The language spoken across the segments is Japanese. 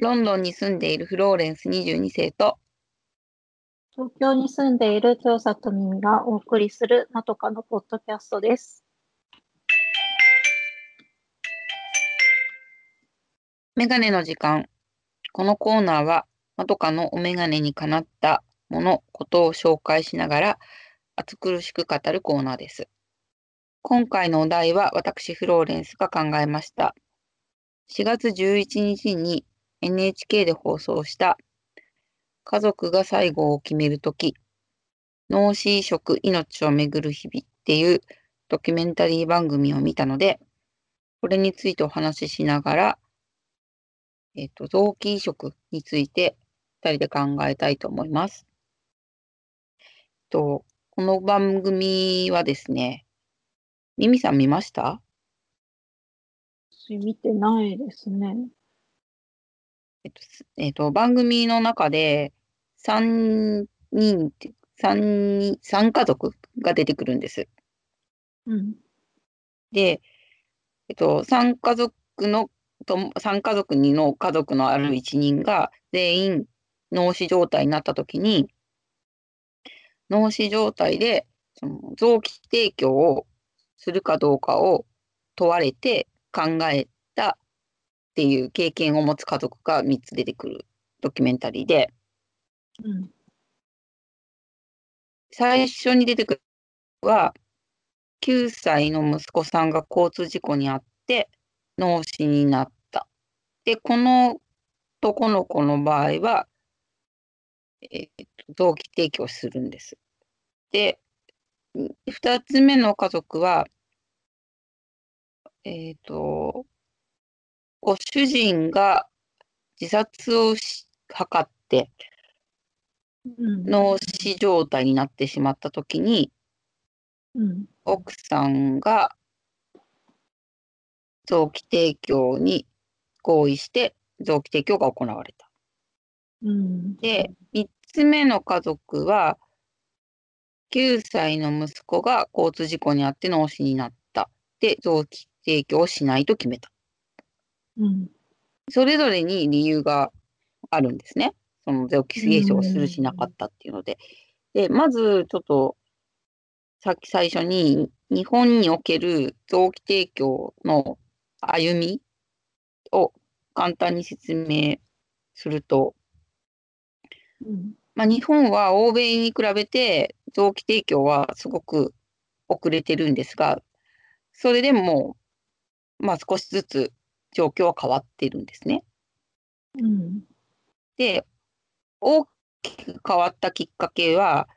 ロンドンに住んでいるフローレンス22世と、東京に住んでいる京里耳がお送りするまとかのポッドキャストです。メガネの時間。このコーナーは、まとかのお眼鏡にかなったもの、ことを紹介しながら、暑苦しく語るコーナーです。今回のお題は、私、フローレンスが考えました。4月11日に NHK で放送した、家族が最後を決めるとき、脳死移植命をめぐる日々っていうドキュメンタリー番組を見たので、これについてお話ししながら、えっ、と、臓器移植について二人で考えたいと思います。と、この番組はですね、ミミさん見ました？見てないですね。えっと、すえっと、番組の中で三人って、三人、三家族が出てくるんです。うん。で、えっと、三家族の、と三家族にの家族のある一人が全員脳死状態になったときに、脳死状態でその臓器提供をするかどうかを問われて考えたっていう経験を持つ家族が3つ出てくるドキュメンタリーで、うん。最初に出てくるのは、9歳の息子さんが交通事故に遭って脳死になった。で、この男の子の場合は、えーと臓器提供するんです。で、2つ目の家族は、えっ、と、ご主人が自殺をし図って、うん。脳死状態になってしまったときに、うん。奥さんが臓器提供に合意して臓器提供が行われた。うん。で、3つ目の家族は、9歳の息子が交通事故に遭って脳死になった。で、臓器提供をしないと決めた。うん。それぞれに理由があるんですね。その臓器提供をするしなかったっていうので。で、まずちょっと、さっき最初に日本における臓器提供の歩みを簡単に説明すると、うん。まあ、日本は欧米に比べて臓器提供はすごく遅れてるんですが、それでも、まあ、少しずつ状況は変わっているんですね。うん。で、大きく変わったきっかけは、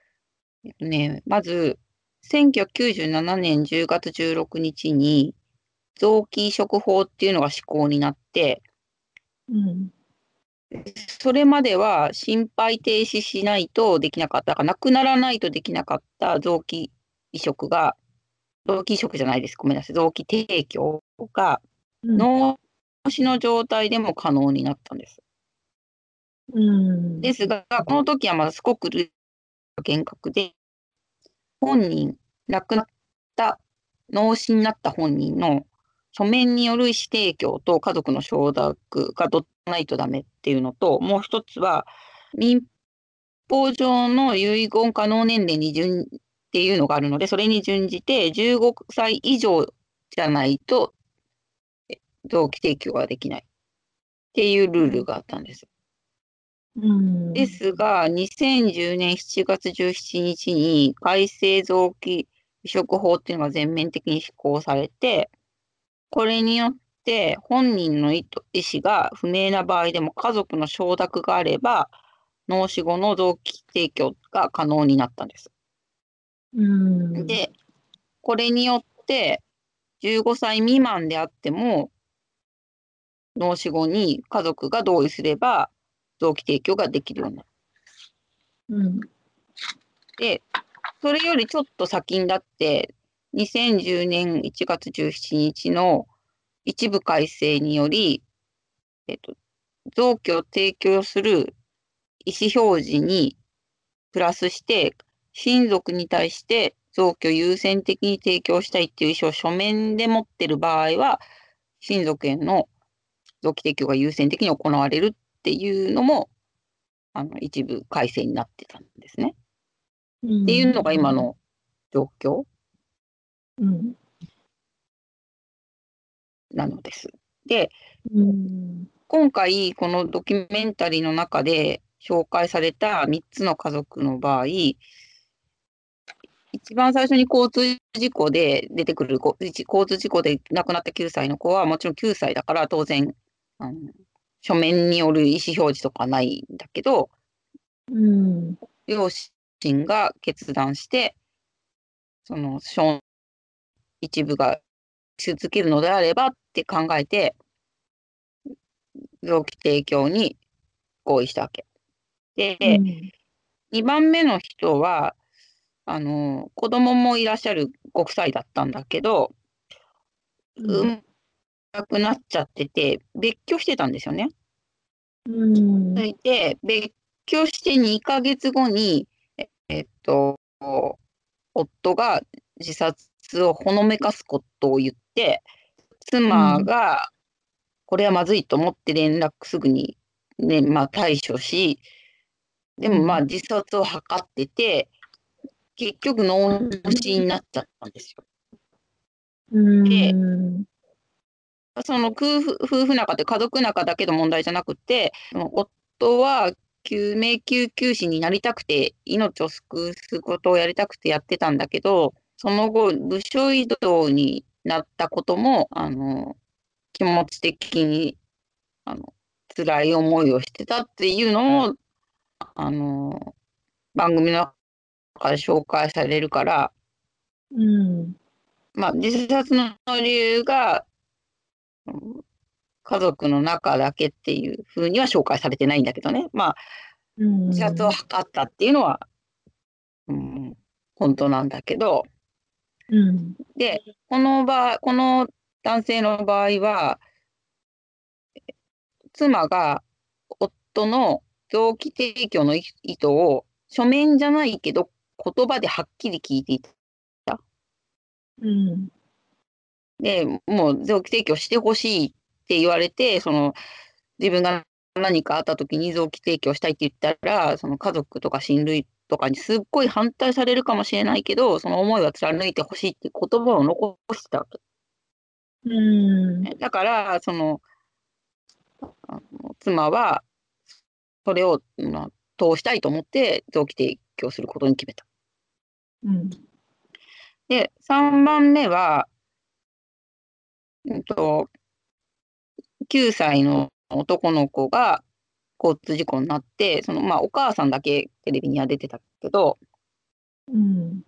えっとね、まず、1997年10月16日に、臓器移植法っていうのが施行になって、うん。それまでは心肺停止しないとできなかったか、亡くならないとできなかった臓器移植が、臓器移植じゃないです。ごめんなさい。臓器提供がうん。脳死の状態でも可能になったんです。うん。ですが、この時はまだすごく厳格で、本人、亡くなった、脳死になった本人の書面による意思提供と家族の承諾がどっないとダメっていうのと、もう一つは、民法上の遺言可能年齢に準っていうのがあるので、それに準じて15歳以上じゃないと、え臓器提供ができないっていうルールがあったんです。うん。ですが、2010年7月17日に改正臓器移植法っていうのが全面的に施行されて、これによって本人の意図意思が不明な場合でも家族の承諾があれば、脳死後の臓器提供が可能になったんです。うん。で、これによって15歳未満であっても、脳死後に家族が同意すれば臓器提供ができるようになる。うん。で、それよりちょっと先にだって、2010年1月17日の一部改正により、えっと、臓器を提供する意思表示にプラスして、親族に対して臓器を優先的に提供したいっていう意思を書面で持ってる場合は、親族への臓器提供が優先的に行われるっっていうのも、あの、一部改正になってたんですね。うん。っていうのが今の状況うん。なのです。で、うん。今回このドキュメンタリーの中で紹介された3つの家族の場合、一番最初に交通事故で出てくるこ交通事故で亡くなった9歳の子はもちろん9歳だから当然あの書面による意思表示とかないんだけどうん。両親が決断してその証一部が続けるのであればって考えて臓器提供に合意したわけ。で、2番目の人は、あの、子供もいらっしゃるご夫妻だったんだけど、うん。うん、亡くなっちゃってて、別居してたんですよね。うん。で、別居して2ヶ月後に、ええっと、夫が自殺をほのめかすことを言って、妻が、これはまずいと思って連絡すぐに、ね、まあ対処し、でもまあ自殺を図ってて、結局脳死になっちゃったんですよ。うん。その夫婦夫婦仲って家族仲だけの問題じゃなくて、夫は救命救急士になりたくて、命を救うことをやりたくてやってたんだけど、その後、部署移動になったことも、あの、気持ち的に、あの、辛い思いをしてたっていうのも、あの、番組の中で紹介されるから、うん。まあ、自殺の理由が、うん家族の中だけっていうふうには紹介されてないんだけどね。まあ、うん。自殺を図ったっていうのは、うん、本当なんだけど、うん。で、この場、この男性の場合は、妻が夫の臓器提供の意意図を書面じゃないけど言葉ではっきり聞いていた。うん。で、もう臓器提供してほしいって言われて、その自分が何かあった時に臓器提供したいって言ったら、その家族とか親類とかにすっごい反対されるかもしれないけど、その思いは貫いてほしいって言葉を残してたわけ。うん。だから、その、あの妻は、それを、まあ、通したいと思って臓器提供することに決めた。うん。で、3番目は、うんと、9歳の男の子が交通事故になって、その、まあ、お母さんだけテレビには出てたけど、うん。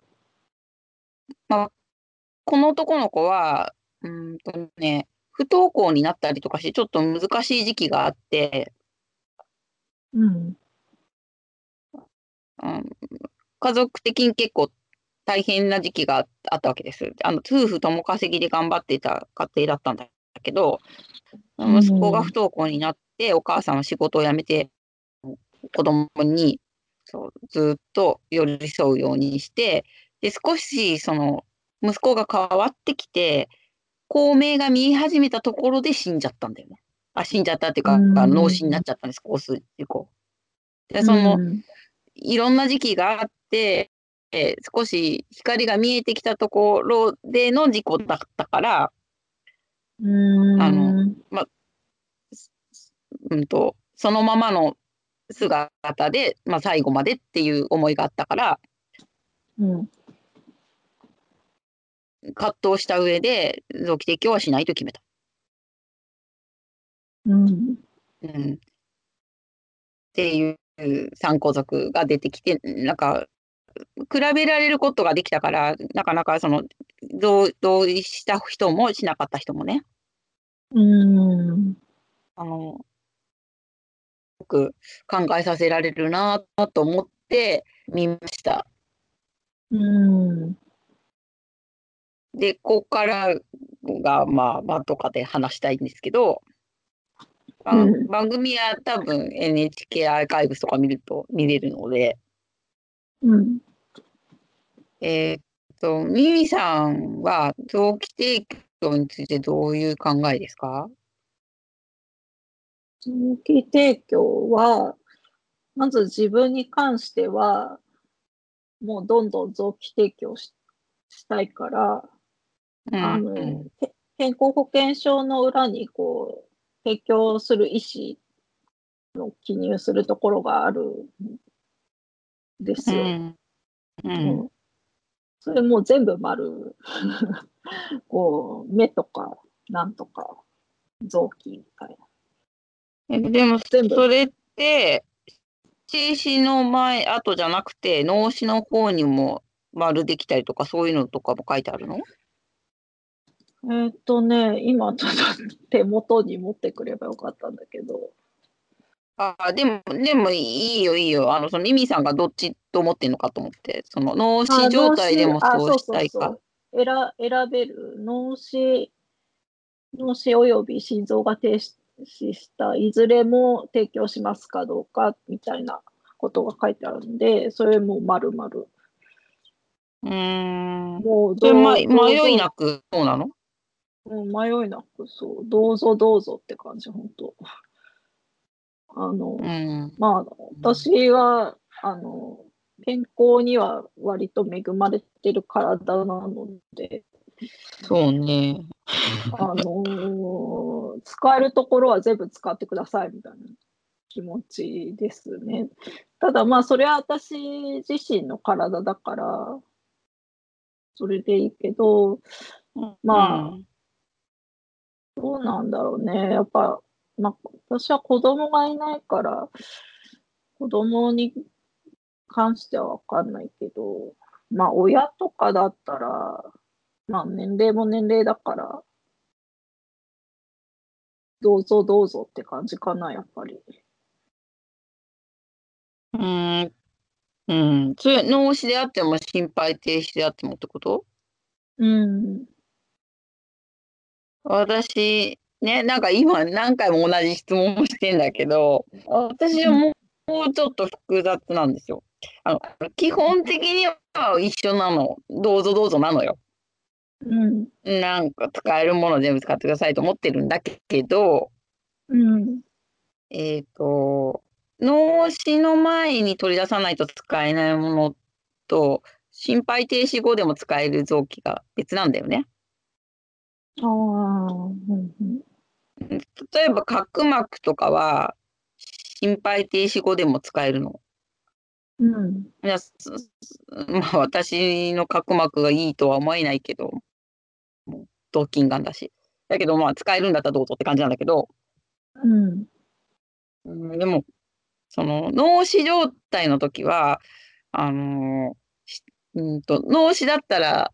この男の子は、うーんとね、不登校になったりとかして、ちょっと難しい時期があって、うん。うん家族的に結構大変な時期があったわけです。あの夫婦共稼ぎで頑張っていた家庭だったんだけど、うん息子が不登校になって、お母さんは仕事を辞めて、子供にそうずっと寄り添うようにして、で少しその息子が変わってきて、光明が見え始めたところで死んじゃったんだよね。あ死んじゃったっていうか、脳死になっちゃったんです、交通事故。でその、うんいろんな時期があって、えー少し光が見えてきたところでの事故だったから、うん。あのうんと、そのままの姿で、まあ、最後までっていう思いがあったから、うん。葛藤した上で臓器提供はしないと決めた。うん。うん、っていう参考族が出てきて、なんか、比べられることができたから、なかなかその同同意した人もしなかった人もね、うん。あの、よく考えさせられるなと思って見ました。うん。で、ここからが、まあ、まあ、とかで話したいんですけど、番うん番組は多分 NHK アーカイブスとか見ると見れるので、うん。えーっと、ミミさんは臓器提供についてどういう考えですか？臓器提供は、まず自分に関しては、もうどんどん臓器提供ししたいから、うん。あの健康保険証の裏にこう提供する意思の記入するところがあるんですよ。うん。ううんんそれもう全部丸。こう目とかなんとか臓器みたいな。えでもそれって静止の前後じゃなくて脳死の方にも丸できたりとかそういうのとかも書いてあるの？えーっとね、今ちょっと手元に持ってくればよかったんだけど。ああでもでもいいよいいよ。あのそのミミさんがどっちと思ってんのかと思って。その脳死あ状態でもそうしたいか。選選べる。脳死、脳死および心臓が停止したいずれも提供しますかどうかみたいなことが書いてあるんで、それも丸々。うーん。もう迷いどなくそうなの？うん迷いなくそう、どうぞどうぞって感じ、本当。あの、うんまあ、私は、あの、健康には割と恵まれてる体なので、そうねあのー使えるところは全部使ってくださいみたいな気持ちですね。ただまあ、それは私自身の体だから、それでいいけど、まあうんどうなんだろうね。やっぱ、まあ、私は子供がいないから、子供に関してはわかんないけど、まあ、親とかだったら、まあ、年齢も年齢だから、どうぞどうぞって感じかな、やっぱり。うーんうんそれ脳死であっても心肺停止であってもってこと？うん。私、ね、なんか今何回も同じ質問をしてんだけど、私はもうちょっと複雑なんですよ。あの基本的には一緒なの。どうぞどうぞなのよ。うん。なんか使えるもの全部使ってくださいと思ってるんだけど、うん。えっ、と、脳死の前に取り出さないと使えないものと、心肺停止後でも使える臓器が別なんだよね。ああ、うんうん。例えば角膜とかは心肺停止後でも使えるの。うん。いやまあ私の角膜がいいとは思えないけど、もう動筋がんだし。だけどまあ使えるんだったらどうぞって感じなんだけど、うん。うん、でもその脳死状態の時はあのうんと脳死だったら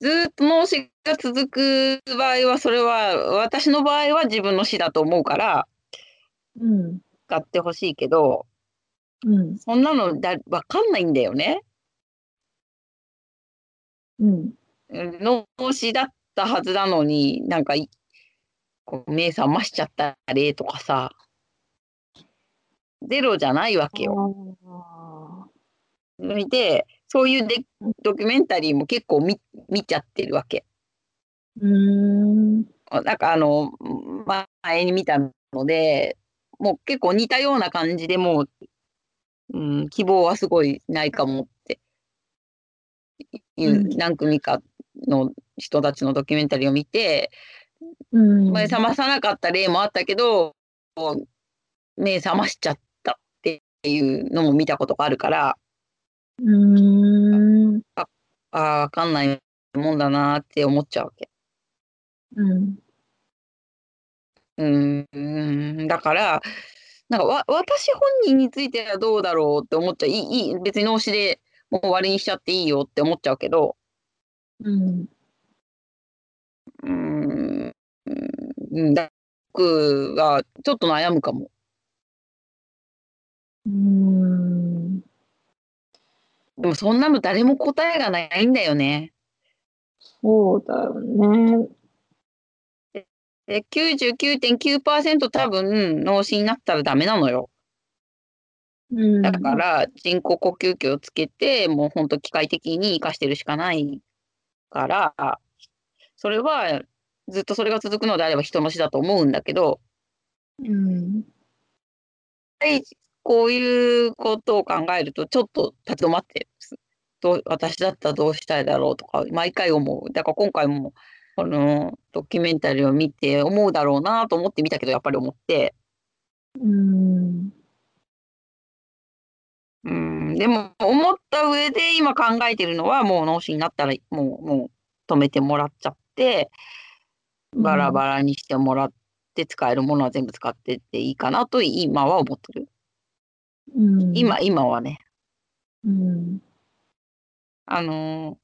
ずーっと脳死が続く場合はそれは私の場合は自分の死だと思うからうん。使ってほしいけどうん。そんなのだわかんないんだよね。うん。うん脳死だったはずなのになんかいこう目覚ましちゃった例とかさゼロじゃないわけよ。あでそういうデドキュメンタリーも結構見見ちゃってるわけ。ーうん。なんかあの前に見たのでもう結構似たような感じでもう、うん、希望はすごいないかもっていううん何組かの人たちのドキュメンタリーを見てうん。目覚まさなかった例もあったけど目覚ましちゃったっていうのも見たことがあるからうーん。ああ分かんないもんだなって思っちゃうわけ。うん。うーんだからなんかわ私本人についてはどうだろうって思っちゃういいいい別に脳死でもう終わりにしちゃっていいよって思っちゃうけどうん。うーんうんだ僕はちょっと悩むかも。うーん。でもそんなの誰も答えがないんだよね。そうだよね。で99.9%多分脳死になったらダメなのよ。うん。だから人工呼吸器をつけてもうほんと機械的に生かしてるしかないからそれはずっとそれが続くのであれば人の死だと思うんだけどうん。はいこういうことを考えると、ちょっと立ち止まって、どう私だったらどうしたいだろうとか、毎回思う。だから今回も、このドキュメンタリーを見て思うだろうなと思って見たけど、やっぱり思って、うん。うん、でも思った上で今考えてるのは、もう脳死になったら、もう、もう止めてもらっちゃって、バラバラにしてもらって、使えるものは全部使ってっていいかなと今は思ってる。うん。今、今はね。うん。あのー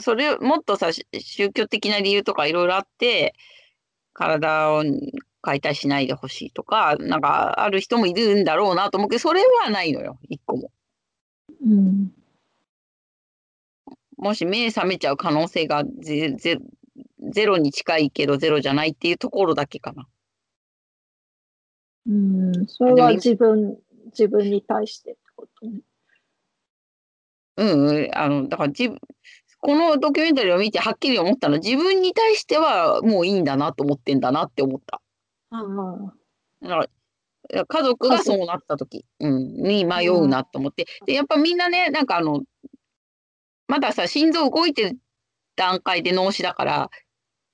それもっとさ、し宗教的な理由とかいろいろあって、体を解体しないでほしいとか、なんかある人もいるんだろうなと思うけど、それはないのよ、一個も。うん。もし目覚めちゃう可能性がゼゼゼロに近いけどゼロじゃないっていうところだけかな。うん。それは自分、自分に対してってことね。うんうん、あの、だから自分、このドキュメンタリーを見てはっきり思ったのは、自分に対してはもういいんだなと思ってんだなって思った。ああ。だから家族がそうなった時、うん、に迷うなと思って。で、やっぱみんなね、なんかあの、まださ、心臓動いてる段階で脳死だから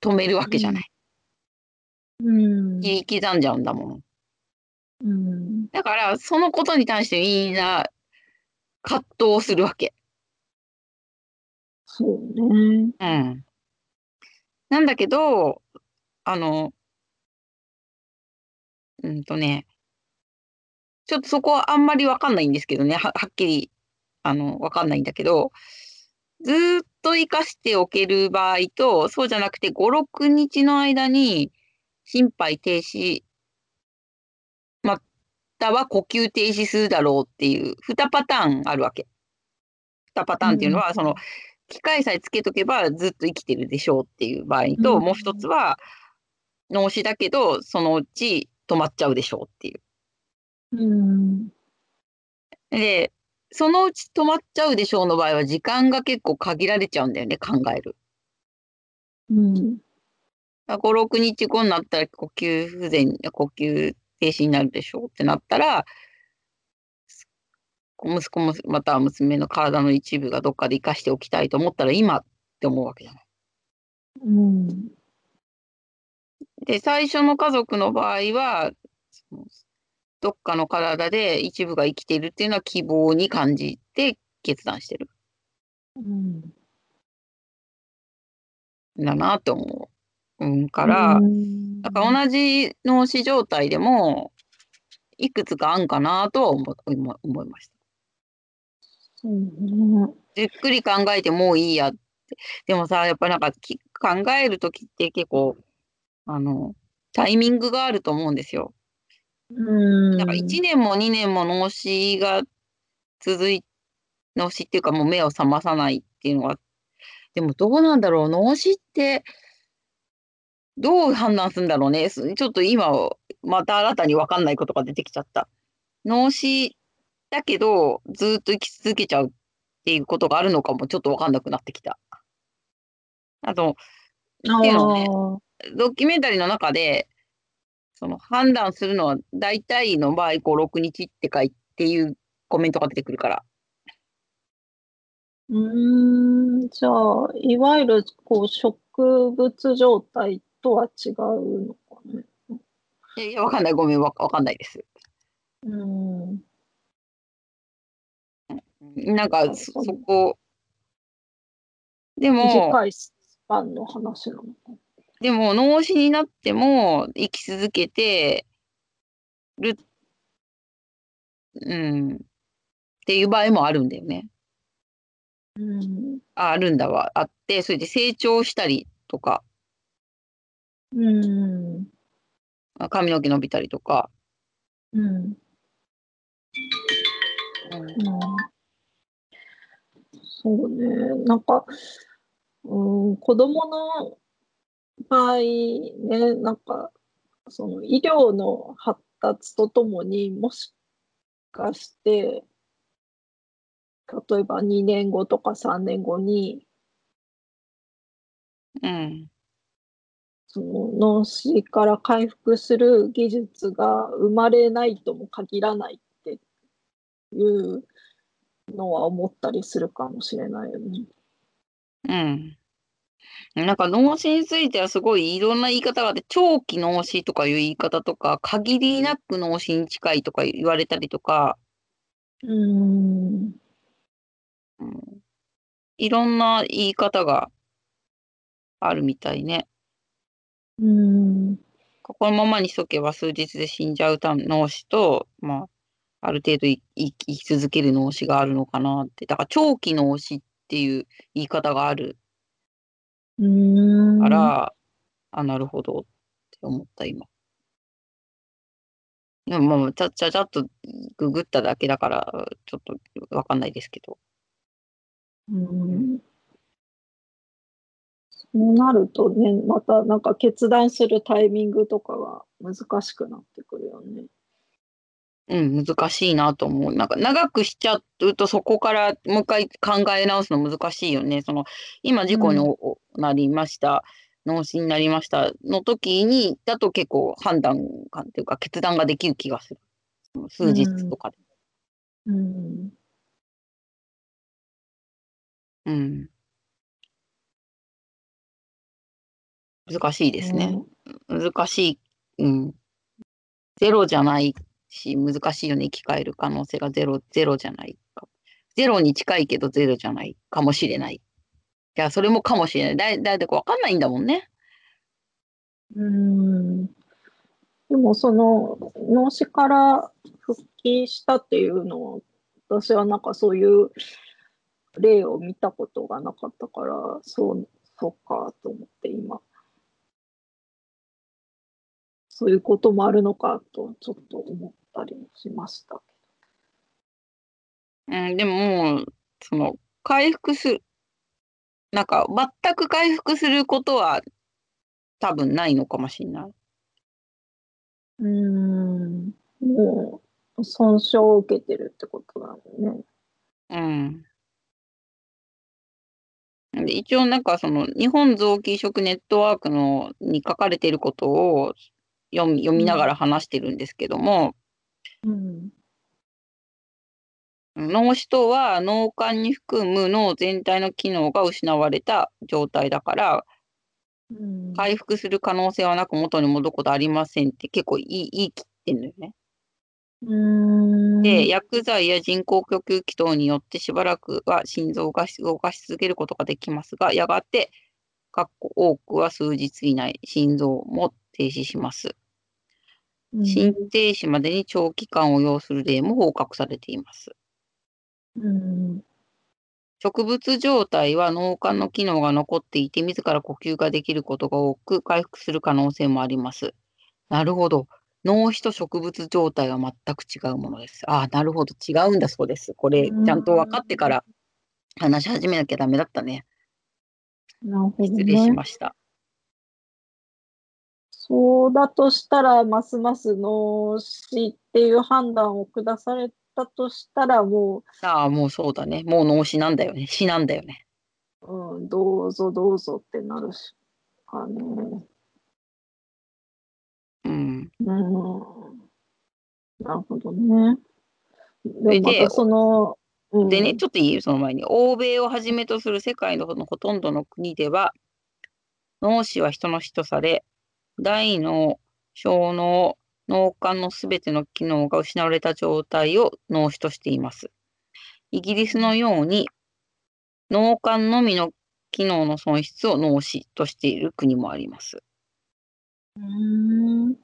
止めるわけじゃない。うん。切り刻んじゃうんだもん。うん。だから、そのことに対してみんな葛藤をするわけ。そうね。うん。なんだけど、あの、うんとね、ちょっとそこはあんまりわかんないんですけどね、ははっきり、あの、わかんないんだけど、ずーっと生かしておける場合と、そうじゃなくて5、6日の間に心肺停止、または呼吸停止するだろうっていう2パターンあるわけ。2パターンっていうのは、その、機械さえつけとけばずっと生きてるでしょうっていう場合と、うんもう一つは脳死だけどそのうち止まっちゃうでしょうっていう。うん。でそのうち止まっちゃうでしょうの場合は時間が結構限られちゃうんだよね考える。うん。5、6日後になったら呼吸不全呼吸停止になるでしょうってなったら息子もまたは娘の体の一部がどっかで生かしておきたいと思ったら今って思うわけじゃない。うん。で、最初の家族の場合は、どっかの体で一部が生きているっていうのは希望に感じて決断してるうん。んだなと思う。うん、から、うんだから同じ脳死状態でも、いくつかあんかなとは思思思いました。そうね。じっくり考えてもういいやって。でもさ、やっぱなんかき考えるときって結構、あの、タイミングがあると思うんですよ。うん。なんか1年も2年も脳死が続い、脳死っていうかもう目を覚まさないっていうのは、でもどうなんだろう、脳死ってどう判断するんだろうね。すちょっと今、また新たに分かんないことが出てきちゃった。脳死だけど、ずっと生き続けちゃうっていうことがあるのかもちょっと分かんなくなってきた。あと、あっていうのねあ。ドキュメンタリーの中で、その判断するのは大体の場合5、6日って書いていうコメントが出てくるから。うーん、じゃあ、いわゆるこう植物状態とは違うのかね。いやわかんない。ごめん、わわかんないです。うん。なんか、そこ、でも、短いスパンの話なのか。でも、脳死になっても生き続けてる、うん、っていう場合もあるんだよね。うん。ああるんだわ。あって、それで成長したりとか、うん。あ髪の毛伸びたりとか、うん。うんうんそうね。なんか、うん、子供の場合ね、なんか、その医療の発達とともにもしかして、例えば2年後とか3年後に、うん、その脳死から回復する技術が生まれないとも限らないっていうのは思ったりするかもしれないよね。うん。なんか脳死についてはすごいいろんな言い方があって、長期脳死とかいう言い方とか、限りなく脳死に近いとか言われたりとか、うん。うん、いろんな言い方があるみたいね。うん。このままにしとけば数日で死んじゃうた脳死と、まあ、ある程度い生き続ける脳死があるのかなって。だから長期脳死っていう言い方があるうん。から、あ、なるほどって思った今。でもまあ、ちゃちゃちゃっとググっただけだから、ちょっとわかんないですけど。うん。そうなるとね、またなんか決断するタイミングとかが難しくなってくるよね。うん、難しいなと思う。なんか長くしちゃうとそこからもう一回考え直すの難しいよね。その今事故になりました、脳死になりましたの時にだと結構判断感っていうか決断ができる気がする。数日とかで。うん。うん。難しいですね。難しい。うん。ゼロじゃないし、難しいよね。生き返る可能性がゼロ、ゼロじゃないか。ゼロに近いけどゼロじゃないかもしれない。いや、それもかもしれない。だい、だい、わかんないんだもんね。うん。でもその脳死から復帰したっていうのは私はなんかそういう例を見たことがなかったからそうそうかと思って今そういうこともあるのかとちょっと思ったりもしました。うん、でももう、その、回復する、なんか、全く回復することは多分ないのかもしれない。うんもう損傷を受けてるってことなのね。うん。で一応なんかその日本臓器移植ネットワークのに書かれていることを読み読みながら話してるんですけども、脳死とは脳幹に含む脳全体の機能が失われた状態だから、うん。回復する可能性はなく元に戻ることありません。って結構言い言い切ってん。のよね。で、薬剤や人工呼吸器等によってしばらくは心臓が動かし続けることができますが、やがて、かっこ多くは数日以内、心臓も停止します。うん心停止までに長期間を要する例も報告されています。うん植物状態は脳幹の機能が残っていて、自ら呼吸ができることが多く、回復する可能性もあります。なるほど。脳死と植物状態は全く違うものです。ああ、なるほど。違うんだそうです。これ、うんちゃんと分かってから話し始めなきゃダメだったね。なるほど失礼しね。ました。そうだとしたら、ますます脳死っていう判断を下されたとしたら、もああ、もうそうだね。もう脳死なんだよね。死なんだよね。う、うん、どうぞどうぞってなるしかね。うん。うん。なるほどね。でもまでたその、うん、でね、ちょっといい？その前に。欧米をはじめとする世界のほほとんどの国では、脳死は人の死とされ、大脳、小脳、脳幹のすべての機能が失われた状態を脳死としています。イギリスのように、脳幹のみの機能の損失を脳死としている国もあります。うん。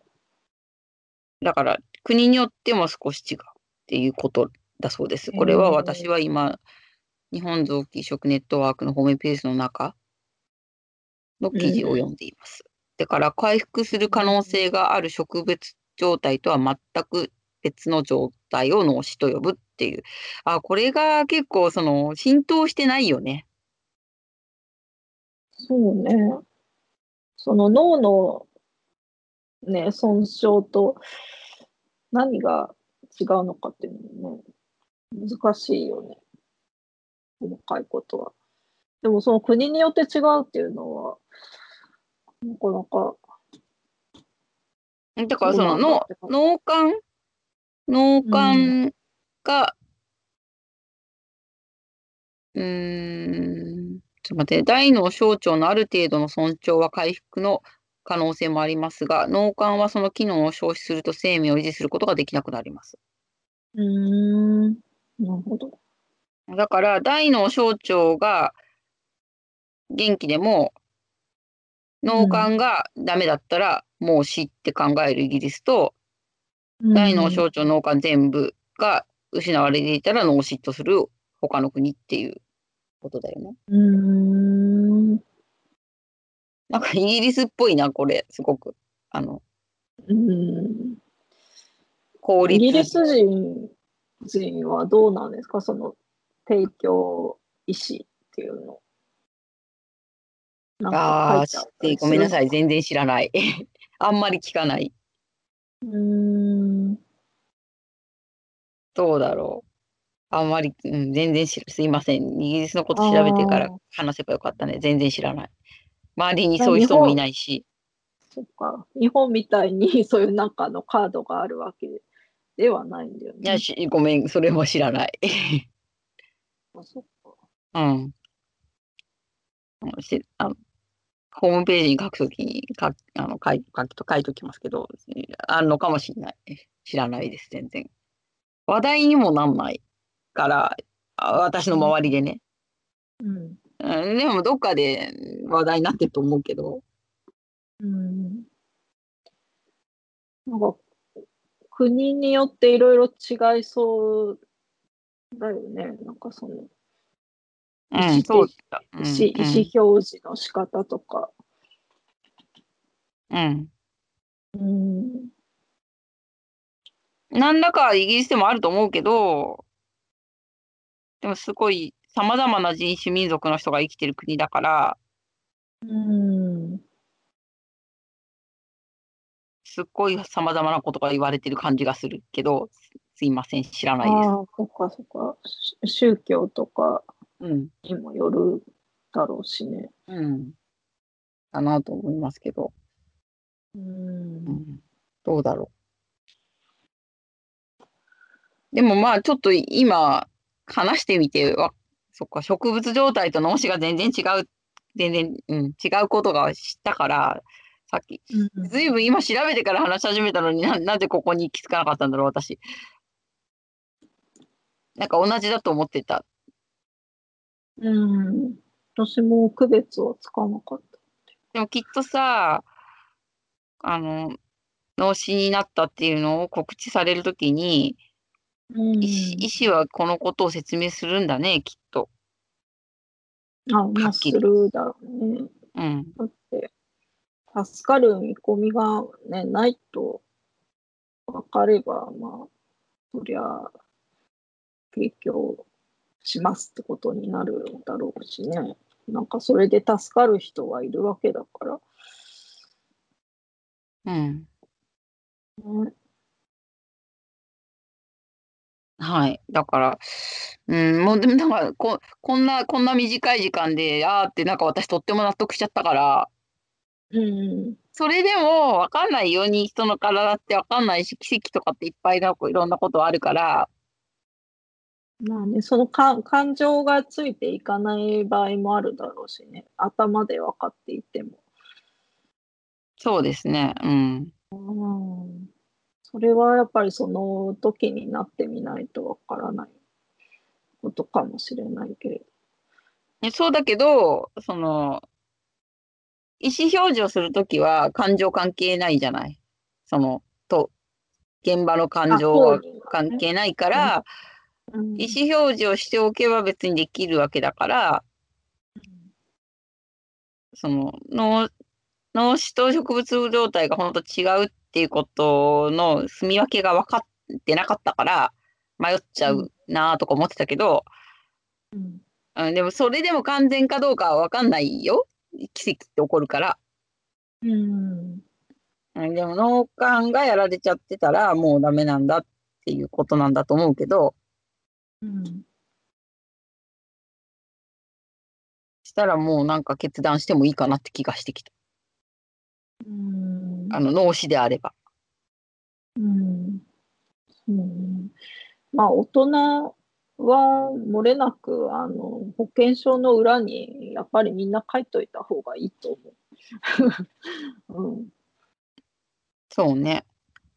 だから、国によっても少し違うっていうことだそうです。これは私は今、日本臓器移植ネットワークのホームページの中の記事を読んでいます。だから、回復する可能性がある植物状態とは全く別の状態を脳死と呼ぶっていう。あ、これが結構、その、浸透してないよね。そうね。その脳のね、損傷と何が違うのかっていうのもね、難しいよね。細かいことは。でもその国によって違うっていうのは、なかなか。だからその脳幹？脳幹が、うーん、ちょっと待って、大脳小腸のある程度の尊重は回復の可能性もありますが、脳幹はその機能を消費すると生命を維持することができなくなります。うーん。なるほど。だから、大脳小腸が元気でも、脳幹がダメだったら、もう死って考えるイギリスと、大脳小腸脳幹全部が失われていたら脳死とする他の国っていうことだよね。うーん。なんかイギリスっぽいな、これ、すごく。あの、うん。効率。イギリス人人はどうなんですか？その提供意思っていうの。ああ、知ってごめんなさい、全然知らない。あんまり聞かない。うーん。どうだろう。あんまり、うん、全然知ら、すいません。イギリスのこと調べてから話せばよかったね。全然知らない。周りにそういう人もいないし。そっか。日本みたいに そういう中のカードがあるわけではないんだよね。いや、しごめん、それも知らない。あそっか。うん。あのしあのホームページに書くときに書きあの書い書きと書いときますけど、あるのかもしれない。知らないです、全然。話題にもなんないから、あ私の周りでね。うん。うん、でも、どっかで話題になってると思うけど、うん。なんか、国によっていろいろ違いそうだよね。なんかその、うん、そうだ。意思意思表示の仕方とか。うん。うん。何らかイギリスでもあると思うけど、でもすごい様々な人種民族の人が生きてる国だから、うん。すっごい様々なことが言われてる感じがするけど、すすいません、知らないです。ああ、そっかそっか。し宗教とかうん。にもよるだろうしね。うん。かなと思いますけど、う。うんん、どうだろう。でもまあちょっと今話してみてわ、そっか、植物状態と脳死が全然違う、全然、うん、違うことが知ったから、さっき、うんずいぶん今調べてから話し始めたのにな、なぜここに気づかなかったんだろう、私。なんか同じだと思ってた。うん。私も区別はつかなかった。でもきっとさ、あの、脳死になったっていうのを告知されるときに、うん医師はこのことを説明するんだね、きっと。あ、まあ、するだろうね。うん。だって、助かる見込みが、ね、ないと分かれば、まあ、そりゃ、提供しますってことになるだろうしね。なんか、それで助かる人はいるわけだから。うん。ね、はい。だから、うん、もうでもなんかこ、こんな、こんな短い時間で、あーってなんか私とっても納得しちゃったから、うん。それでもわかんないように人の体ってわかんないし、奇跡とかっていっぱいなんかいろんなことあるから、まあね、そのか感情がついていかない場合もあるだろうしね。頭で分かっていても。そうですね。うん。うんそれはやっぱりその時になってみないとわからないことかもしれないけれど。えそうだけど、その、意思表示をするときは感情関係ないじゃない？その、と、現場の感情は関係ないから、うん。意思表示をしておけば別にできるわけだから、その脳脳死と植物状態が本当違うっていうことの住み分けが分かってなかったから迷っちゃうなとか思ってたけど、うん。うん、でもそれでも完全かどうかは分かんないよ。奇跡って起こるから、うん。うん、でも脳幹がやられちゃってたらもうダメなんだっていうことなんだと思うけどうんしたらもうなんか決断してもいいかなって気がしてきた。うん。あの、脳死であれば。うん。そうね。まあ、大人は漏れなく、あの、保険証の裏に、やっぱりみんな書いといた方がいいと思う。うん。そうね。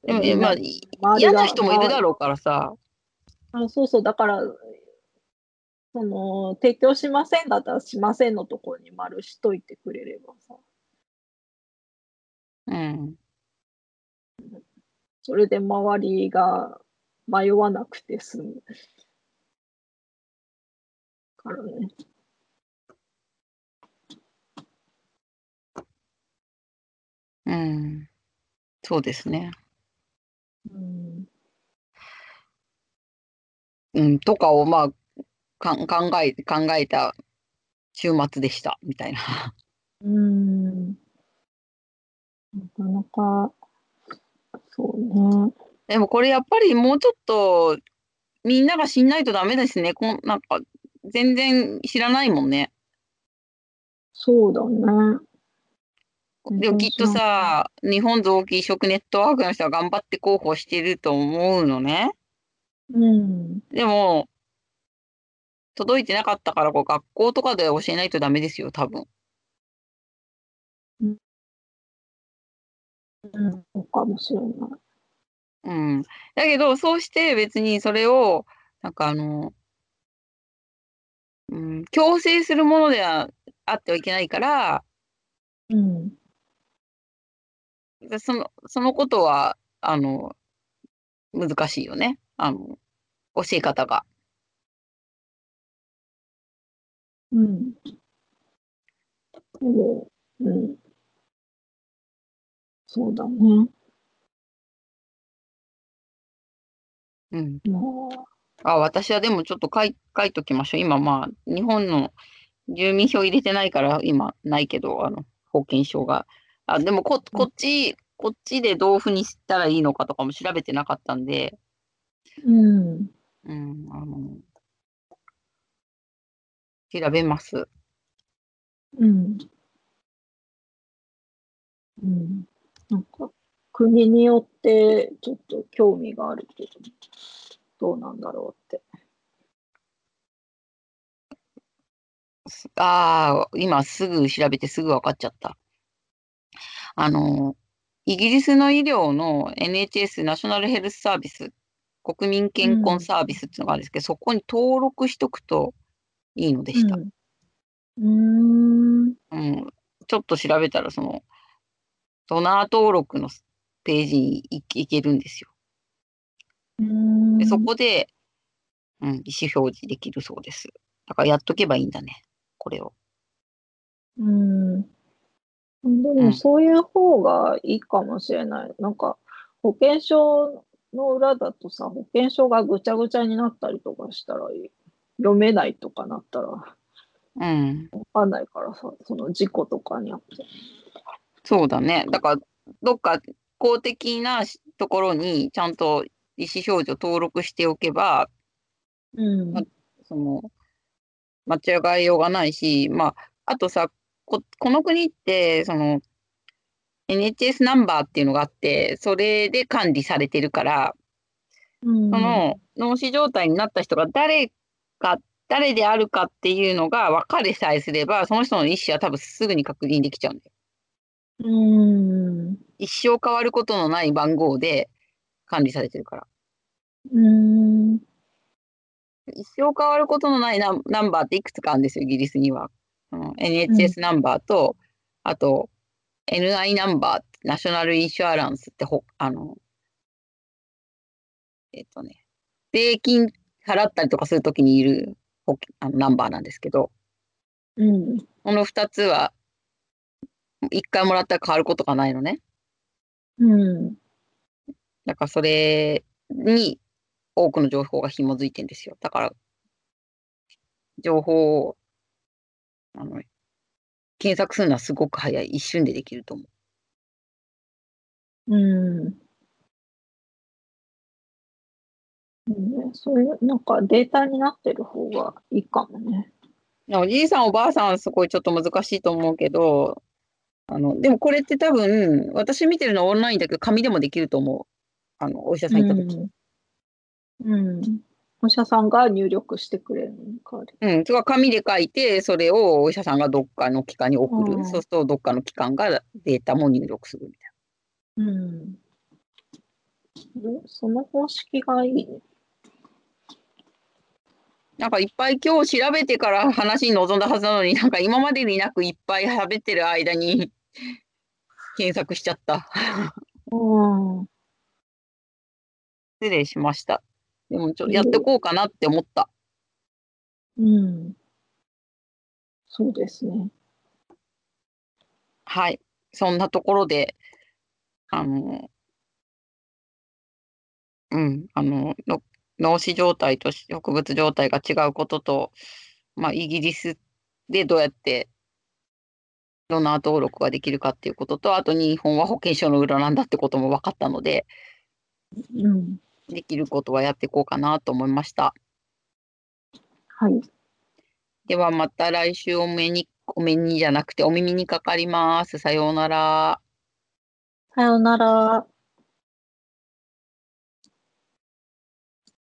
でも、まあ、嫌がな人もいるだろうからさ。あ、そうそう、だから、その、提供しませんだったらしませんのところに丸しといてくれればさ、うん。それで周りが迷わなくて済む。からね。うん。そうですね。うん。うん。とかを、まあ、かん考え、考えた週末でした、みたいな。うん。なかなか、そうね。でもこれやっぱりもうちょっとみんなが知んないとダメですね。こんなんか全然知らないもんね。そうだね。でもきっとさ、日本臓器移植ネットワークの人は頑張って広報してると思うのね。うん。でも、届いてなかったからこう学校とかで教えないとダメですよ、多分。うん。そうかもしれない。うん。だけど、そうして別にそれを、なんかあの、うん、強制するものではあってはいけないから、うん。でその、そのことは、あの、難しいよね。あの、教え方が。うん。でうん。そうだね。うん。まあ、あ、私はでもちょっと書い、書いときましょう。今、まあ、日本の住民票入れてないから、今、ないけど、あの、保険証が。あ、でもこ、こっち、こっちでどういうふうにしたらいいのかとかも調べてなかったんで、うん。うん、あの、調べます。うん。うん。なんか、国によってちょっと興味があるけど、どうなんだろうって。ああ、今すぐ調べてすぐ分かっちゃった。あの、イギリスの医療の NHS ナショナルヘルスサービス、国民健康サービスっていうのがあるんですけど、そこに登録しとくといいのでした。うん。うーん。うん。ちょっと調べたら、その、ドナー登録のページに行行けるんですよ。うーんで、そこで、うん、意思表示できるそうです。だからやっとけばいいんだね、これを。うん。でうんもそういう方がいいかもしれない。なんか保険証の裏だとさ、保険証がぐちゃぐちゃになったりとかしたら読めないとかなったらわうん。かんないからさ、その事故とかにあって。そうだね。だから、どっか公的なしところにちゃんと意思表示を登録しておけば、うん。まその、間違いようがないし、まあ、あとさ、こ、この国って、その、NHS ナンバーっていうのがあって、それで管理されてるから、うん。その脳死状態になった人が誰か、誰であるかっていうのが分かれさえすれば、その人の意思は多分すぐに確認できちゃうんだよ。うん。一生変わることのない番号で管理されてるから。うん。一生変わることのないナンナンバーっていくつかあるんですよ、イギリスには。うん NHS ナンバーと、あと、NI ナンバー、ナショナルインシュアランスってほ、あの、えっとね、税金払ったりとかするときにいる保険あのナンバーなんですけど、うん。この2つは、一回もらったら変わることがないのね。うん。だからそれに多くの情報が紐づいてんですよ。だから、情報を、あの、検索するのはすごく早い。一瞬でできると思う。うん。ね、そういう、なんかデータになってる方がいいかもね。おじいさんおばあさんはすごいちょっと難しいと思うけど、あの、でもこれって多分、私見てるのはオンラインだけど、紙でもできると思う。あの、お医者さん行った時。うん。うん。お医者さんが入力してくれるの？か。うん、それは紙で書いて、それをお医者さんがどっかの機関に送る。うんそうすると、どっかの機関がデータも入力するみたいうん。その方式がいいね。な。なんかいっぱい今日調べてから話に臨んだはずなのに、なんか今までになくいっぱい喋ってる間に 検索しちゃった。うん。失礼しました。でもちょっとやってこうかなって思った。うん。そうですね。はい。そんなところで、あの、うん、あの、の脳死状態と植物状態が違うことと、まあ、イギリスでどうやってドナー登録ができるかっていうことと、あと日本は保険証の裏なんだってことも分かったので、うん。できることはやっていこうかなと思いました。はい。ではまた来週お目に、お目にじゃなくてお耳にかかります。さようなら。さようなら。